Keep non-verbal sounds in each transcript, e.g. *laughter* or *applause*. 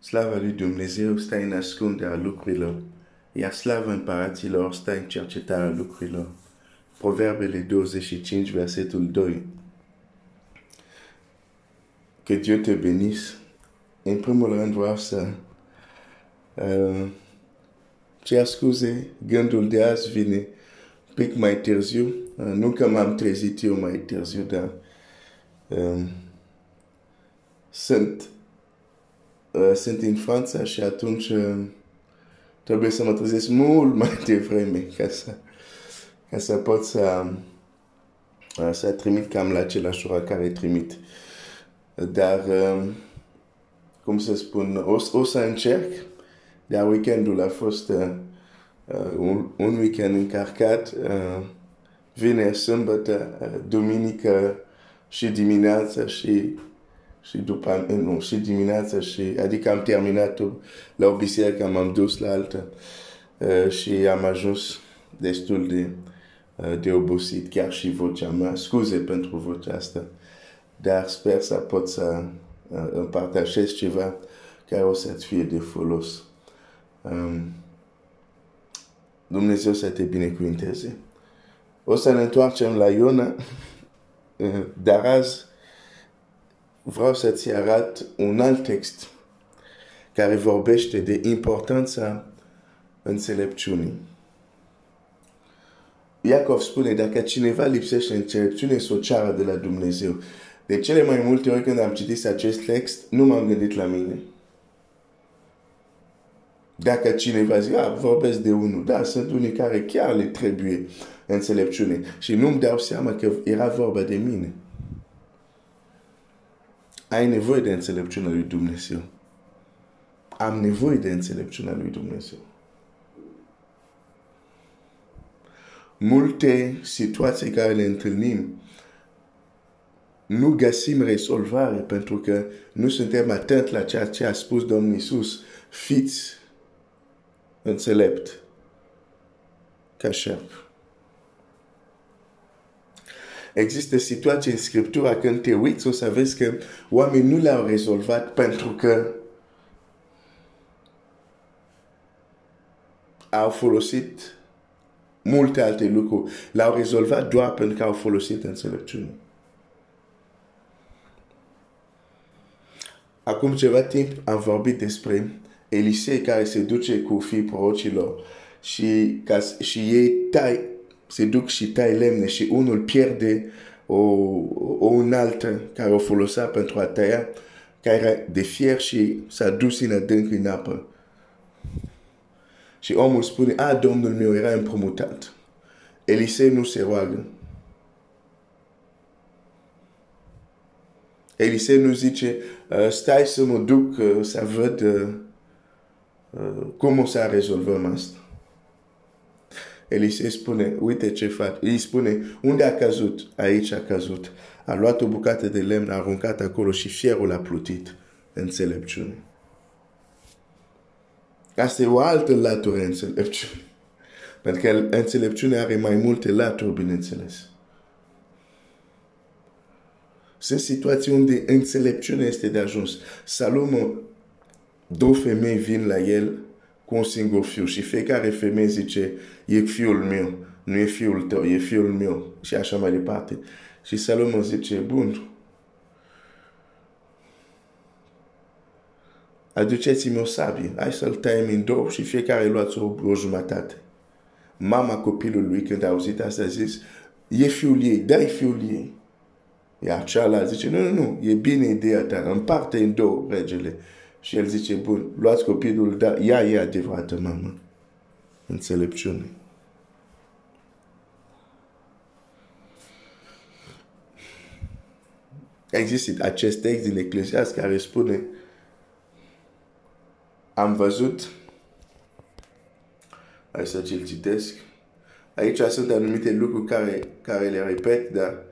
Slava lui Dumnezeu stă în ascunderea lucrurilor, iar slava împăraților stă în cercetarea lucrurilor. Proverbele 25, versetul 2. Que Dieu te bénisse. În primul rând vreau să uh, cer scuze, gândul de azi vine pic mai târziu. Uh, nu că m-am trezit eu mai târziu, dar um, sunt, uh, sunt în Franța și atunci uh, trebuie să mă trezesc mult mai *laughs* devreme ca să, ca să pot să, uh, să trimit cam la același oraș care trimit. Dar, uh, cum să spun, o, o să încerc, dar weekendul a fost uh, uh, un, un weekend încărcat, uh, vineri, sâmbătă, uh, duminică și dimineața și și după, nu, și dimineața și, adică am terminat la o biserică, m-am dus la altă uh, și am ajuns destul de, uh, de obosit, chiar și vocea mea. Scuze pentru vocea asta, dar sper să pot să uh, împărtășesc ceva care o să-ți fie de folos. Um, Dumnezeu să te binecuvinteze. O să ne întoarcem la Iona, uh, dar azi vreau să-ți arăt un alt text care vorbește de importanța înțelepciunii. Iacov spune, dacă cineva lipsește înțelepciune, să o ceară de la Dumnezeu. De cele mai multe ori când am citit acest text, nu m-am gândit la mine. Dacă cineva zice, ah, vorbesc de unul, da, sunt unii care chiar le trebuie înțelepciune. Și nu-mi dau seama că era vorba de mine ai nevoie de înțelepciunea lui Dumnezeu. Am nevoie de înțelepciunea lui Dumnezeu. Multe situații care le întâlnim nu găsim rezolvare pentru că nu suntem atenți la ceea ce a spus Domnul Iisus. Fiți înțelept ca șerp. Există situații în Scriptura când te uiți o să vezi că oamenii nu le-au rezolvat pentru că au folosit multe alte lucruri. L-au rezolvat doar pentru că au folosit înțelepciune. Acum ceva timp am vorbit despre Elisei care se duce cu fii prorocilor și, ca, și ei tai se duc și tai lemne și unul pierde o, o unaltă care o folosea pentru a tăia, care era de fier și s-a dus în adânc în apă. Și omul spune, a, domnul meu era împrumutat. Elisei nu se roagă. Elisei nu zice, uh, stai să mă duc uh, să văd uh, uh, cum o să rezolvăm asta. Elisei spune, uite ce fac. Îi spune, unde a căzut? Aici a căzut. A luat o bucată de lemn, a aruncat acolo și fierul a plutit. Înțelepciune. Asta e o altă latură înțelepciune. *laughs* Pentru că înțelepciunea are mai multe laturi, bineînțeles. Sunt situații unde înțelepciunea este de ajuns. Salomo, două femei vin la el cu un singur fiu și fiecare femeie zice, e fiul meu, nu e fiul tău, e fiul meu și așa mai departe. Și Salomon zice, bun, aduceți-mi o sabie, hai să-l tăiem în două și fiecare luați o, o jumătate. Mama copilului când a auzit asta a zis, e fiul ei, dai fiul ei. Iar cealaltă zice, nu, nu, nu, e bine ideea ta, împarte în două regele. Și el zice, bun, luați copilul, dar ea e adevărată, mamă. Înțelepciune. Există acest text din Eclesiast care spune am văzut hai să ți-l citesc aici sunt anumite lucruri care, care le repet dar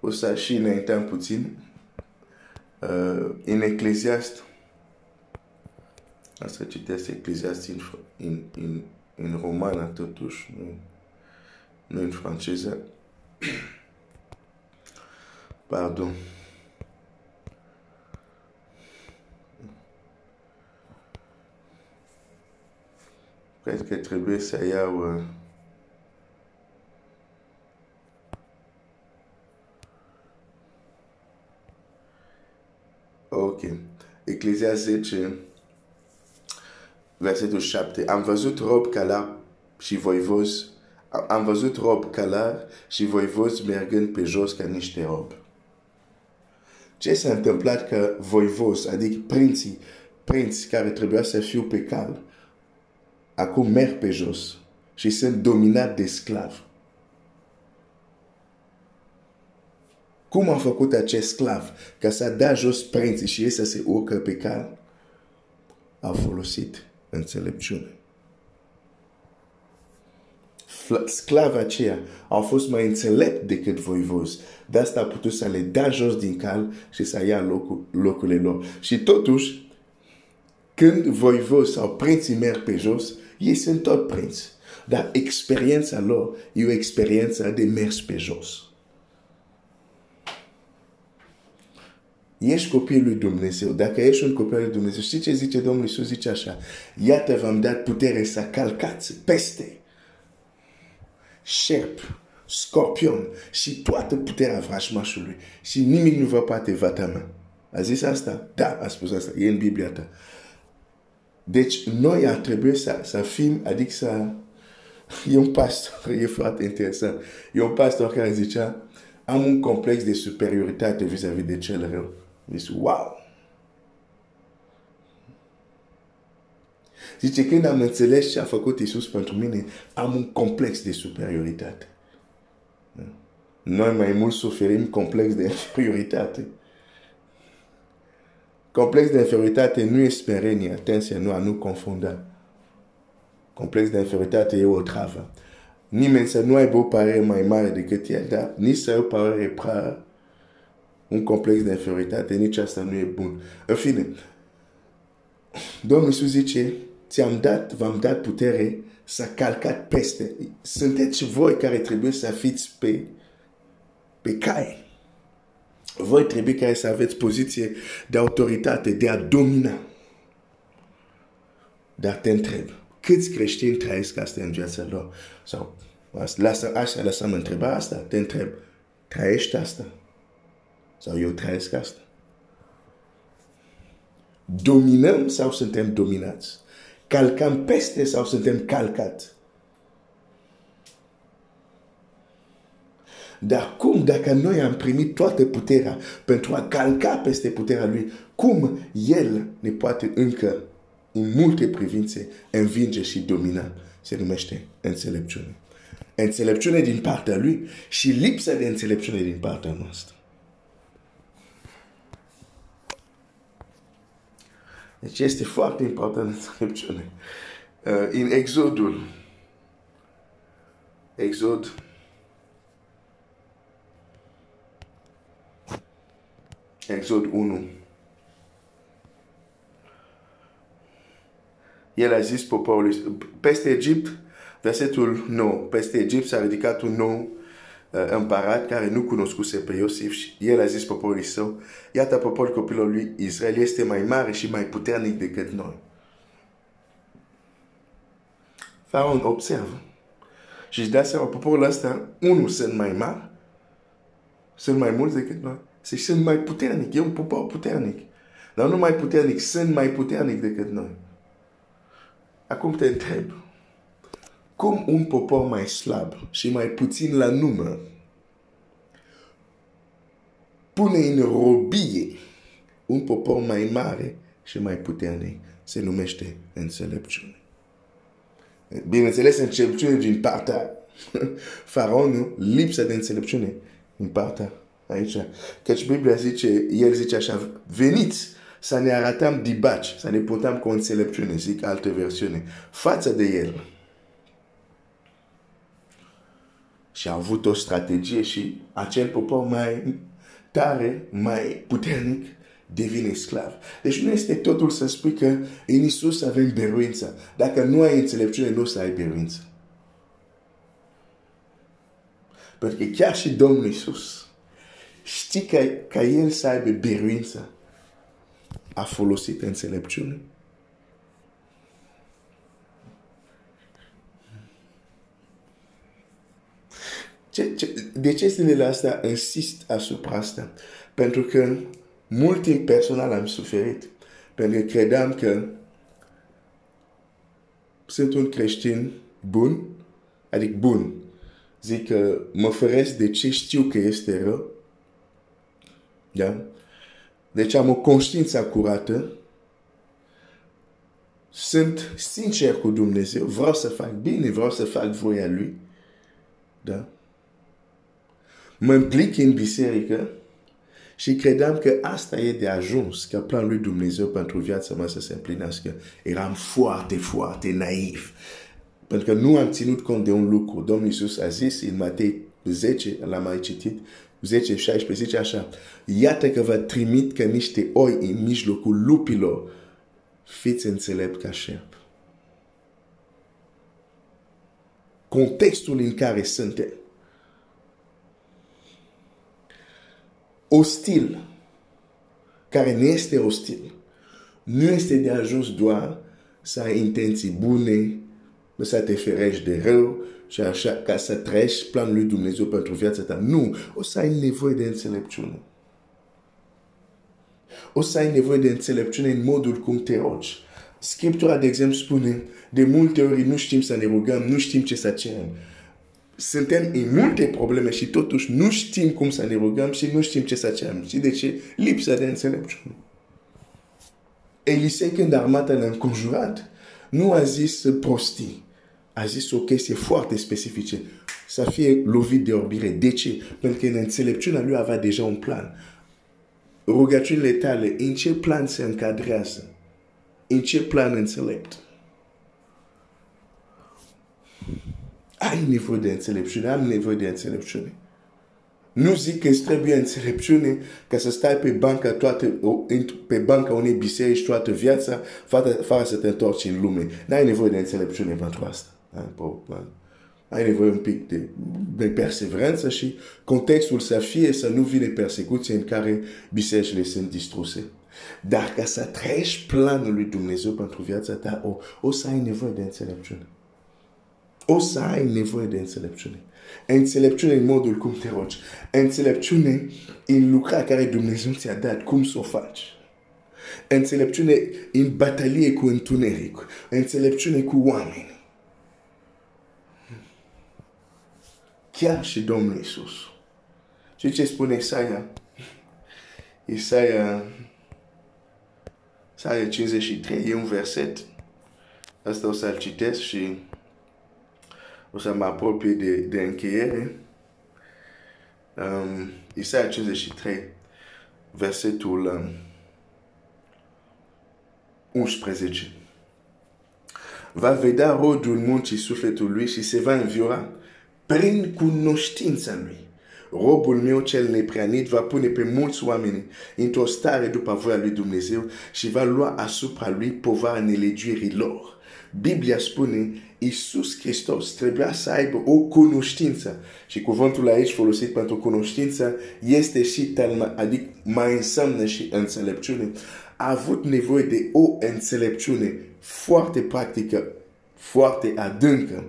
o să și înainteam puțin uh, în Eclesiast Asta citesc Eclesiast în, în, în, în romană totuși, nu, nu în franceză. *coughs* Pardon. cred că trebuie să iau... Uh, ok. Eclezia 10, versetul 7. Am văzut rob calar și voivozi am văzut rob calar și voivozi mergând pe jos ca niște robi. Ce s-a întâmplat că voivozi, adică prinții, prinți care trebuia să fiu pe cal, acum merg pe jos și sunt dominat de sclavi. Cum a făcut acest sclav ca să dea jos prinții și ei să se urcă pe cal? A folosit înțelepciune sclava aceia au fost mai înțelept decât voivozi. De asta a putut să le dea jos din cal și să ia locul, locurile lor. Și totuși, când voivozi sau prinții merg pe jos, ei sunt tot prinți. Dar experiența lor e o experiență de mers pe jos. Ești copilul lui Dumnezeu. Dacă ești un copil lui Dumnezeu, știi ce zice Domnul Iisus? Zice așa, iată v-am dat putere să calcați peste șerp, scorpion și toată puterea vrașmașului și nimic nu va poate vatama. A zis asta? Da, a spus asta. E în Biblia ta. Deci noi ar trebui să, să fim, adică să... *laughs* E un pastor, e foarte interesant. E un pastor care zicea, am un complex de superioritate vis-a-vis de cel rău. Zice, wow! Zice, când am înțeles ce a făcut Isus pentru mine, am un complex de superioritate. Noi mai mult suferim complex de inferioritate. Complex de inferioritate nu e sperenie, atenție, nu a nu confunda. Complex de inferioritate e o travă. Nimeni să nu aibă o părere mai mare decât el, dar nici să ai o părere prea un complex de inferioritate, nici asta nu e bun. În fine, Domnul Iisus zice, ți-am dat, v-am dat putere să calcat peste. Sunteți voi care trebuie să fiți pe, pe cai. Voi trebuie care să aveți poziție de autoritate, de a domina. Dar te întreb, câți creștini trăiesc asta în viața lor? Sau, lasă, așa, lasă-mă întreba asta, te întreb, trăiești asta? Sau eu trăiesc asta? Dominăm sau suntem dominați? calcăm peste sau suntem calcat. Dar cum dacă noi am primit toată puterea pentru a calca peste puterea lui, cum el ne poate încă în multe privințe învinge și domina? Se numește înțelepciune. Înțelepciune din partea lui și lipsa de înțelepciune din partea noastră. Deci este foarte important înțelepciune. Uh, în Exodul, Exod, Exod 1, el a zis poporului, peste Egipt, versetul 9, peste Egipt s-a ridicat un nou uh, împărat care nu cunoscuse pe Iosif și el a zis poporului său, iată poporul copilului lui Israel este mai mare și mai puternic decât noi. Faraon observă și își dă seama, poporul ăsta, unul sunt mai mari, sunt mai mulți decât noi, și sunt mai puternic, e un popor puternic. Dar nu mai puternic, sunt mai puternic decât noi. Acum te întreb, cum un popor mai slab și mai puțin la număr pune în robie un popor mai mare și mai puternic se numește înțelepciune. Bineînțeles, înțelepciune din partea *laughs* faraonul, lipsa de înțelepciune din partea aici. Căci Biblia zice, el zice așa, veniți să ne arătăm dibaci, să ne putem cu înțelepciune, zic alte versiune, față de el. Și a avut o strategie și acel popor mai tare, mai puternic, devine sclav. Deci nu este totul să spui că în Isus avem biruință. Dacă nu ai înțelepciune, nu o să ai biruință. Pentru că chiar și Domnul Isus știi că, ca El să aibă biruință, a folosit înțelepciune. De ce zilele astea insist asupra asta? Pentru că mult timp personal am suferit. Pentru că credeam că sunt un creștin bun, adică bun. Zic că mă feresc de ce știu că este rău. Da? Deci am o conștiință curată. Sunt sincer cu Dumnezeu. Vreau să fac bine, vreau să fac voia Lui. Da? Mă implic în biserică și credeam că asta e de ajuns, că planul lui Dumnezeu pentru viața mea să se împlinească. Eram foarte, foarte naiv. Pentru că nu am ținut cont de un lucru. Domnul Iisus a zis în Matei 10, l-am mai citit, 10, 16, zice așa, iată că vă trimit ca niște oi în mijlocul lupilor, fiți înțelept ca șerp. Contextul în care suntem. Ostil, care nu este ostil, nu este de ajuns doar să ai intenții bune, să te ferești de rău, și așa ca să treci planul lui Dumnezeu pentru viața ta. Nu, o să ai nevoie de înțelepciune. O să ai nevoie de înțelepciune în modul cum te rogi. Scriptura, de exemplu, spune, de multe ori nu știm să ne rugăm, nu știm ce să cerem. Suntem în multe probleme și totuși nu știm cum să ne rugăm și nu știm ce să cerem. Și de ce? Lipsa de înțelepciune. Elisei, când armata l-a înconjurat, nu a zis prostii a zis o chestie foarte specifică. Să fie lovit de orbire. De ce? Pentru că în înțelepciunea lui avea deja un plan. Rugăciunile tale, în ce plan se încadrează? În ce plan înțelept? Ai nevoie de înțelepciune, am nevoie de înțelepciune. Nu zic că îți trebuie înțelepciune ca să stai pe banca, toate, pe banca unei biserici toată viața, fără să te întorci în lume. N-ai nevoie de înțelepciune pentru asta. Ai nevoie un pic de, de perseverență și contextul să fie să nu vine persecuție în care bisericile sunt distruse. Dar ca să treci planul lui Dumnezeu pentru viața ta, o, o să ai nevoie de înțelepciune. O să ai nevoie de înțelepciune. Înțelepciune în modul cum te rogi. Înțelepciune în lucra care Dumnezeu ți-a dat, cum să o faci. Înțelepciune în batalie cu întuneric. Înțelepciune cu oameni. chiar și Domnul Iisus. Și ce spune Isaia? Isaia, Isaia 53 e un verset. Asta o să-l citesc și o să mă apropie de, de încheiere. Um, Isaia 53, versetul um, 11. Va vedea rodul muncii sufletului și se va înviora prin cunoștința lui. Robul meu cel nepreanit va pune pe mulți oameni într-o stare după voia lui Dumnezeu și va lua asupra lui povara nelegiuirii lor. Biblia spune, Iisus Hristos trebuia să aibă o cunoștință. Și cuvântul aici folosit pentru cunoștință este și talma, adică mai înseamnă și înțelepciune. A avut nevoie de o înțelepciune foarte practică, foarte adâncă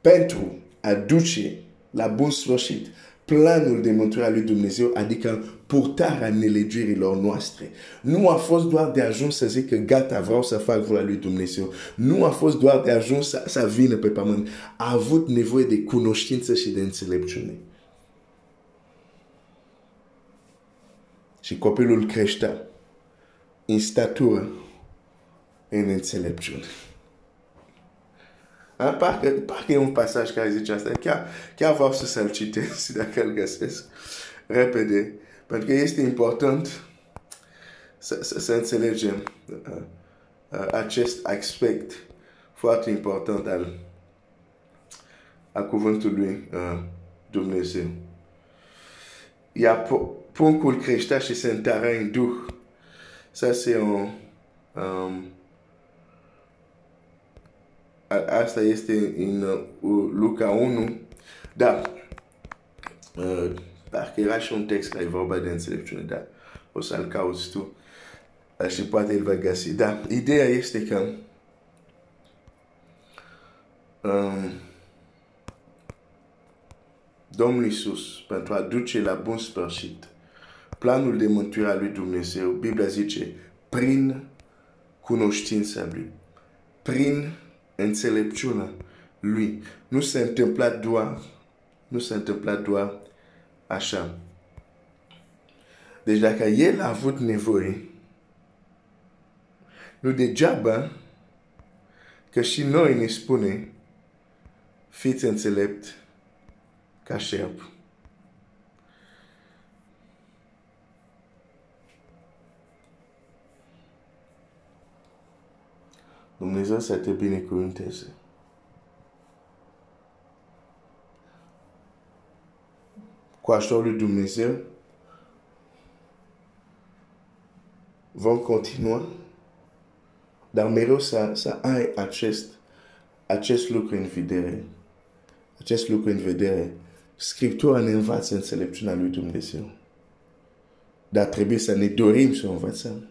pentru aduce la bun sfârșit planul de mântuire a lui Dumnezeu, adică purtarea nelegiurilor noastre. Nu a fost doar de ajuns să zic că gata, vreau să fac voia lui Dumnezeu. Nu a fost doar de ajuns să, să vină pe pământ. A avut nevoie de cunoștință și de înțelepciune. Și copilul creștea în statură, în înțelepciune. A, parcă, parcă e un pasaj care zice asta. Chiar, chiar vreau să să-l citesc *laughs* dacă îl găsesc repede. Pentru că este important să, să, să înțelegem uh, uh, acest aspect foarte important al, al cuvântului uh, Dumnezeu. Iar punctul creștea și se întărea în Duh. Ça, c'est un... Um, asta este în uh, Luca 1, dar uh, parcă era și un text care e vorba de înțelepciune, dar o să-l cauți tu. Uh, și poate îl va găsi. Dar ideea este că um, Domnul Iisus pentru a duce la bun sfârșit planul de mântuire a lui Dumnezeu, Biblia zice, prin cunoștința lui, prin înțelepciunea lui. Nu s-a întâmplat doar, nu s-a întâmplat doar așa. Deci dacă el a avut nevoie, nu degeaba că și noi ne spune fiți înțelept ca șerp. Dumnezeu să te binecuvânteze. Cu ajutorul lui Dumnezeu, vom continua, dar mereu să, să ai acest, acest lucru în vedere. Acest lucru în vedere. Scriptura ne învață înțelepciunea lui Dumnezeu. Dar trebuie să ne dorim să o învățăm.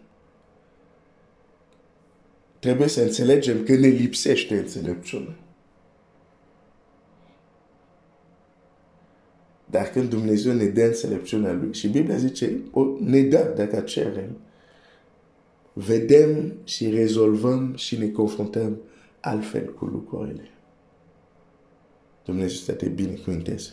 Trebuie să înțelegem că ne lipsește înțelepciunea. Dar când Dumnezeu ne dă înțelepciunea Lui, și Biblia zice, o, ne dă dacă cerem, vedem și rezolvăm și ne confruntăm altfel cu lucrurile. Dumnezeu să te binecuvânteze.